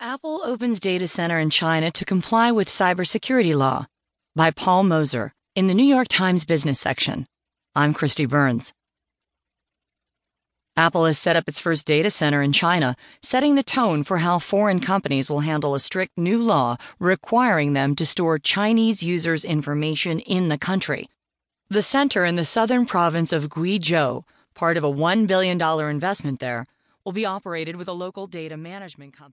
Apple opens data center in China to comply with cybersecurity law by Paul Mozur in the New York Times business section. I'm Kristi Burns. Apple has set up its first data center in China, setting the tone for how foreign companies will handle a strict new law requiring them to store Chinese users' information in the country. The center in the southern province of Guizhou, part of a $1 billion investment there, will be operated with a local data management company.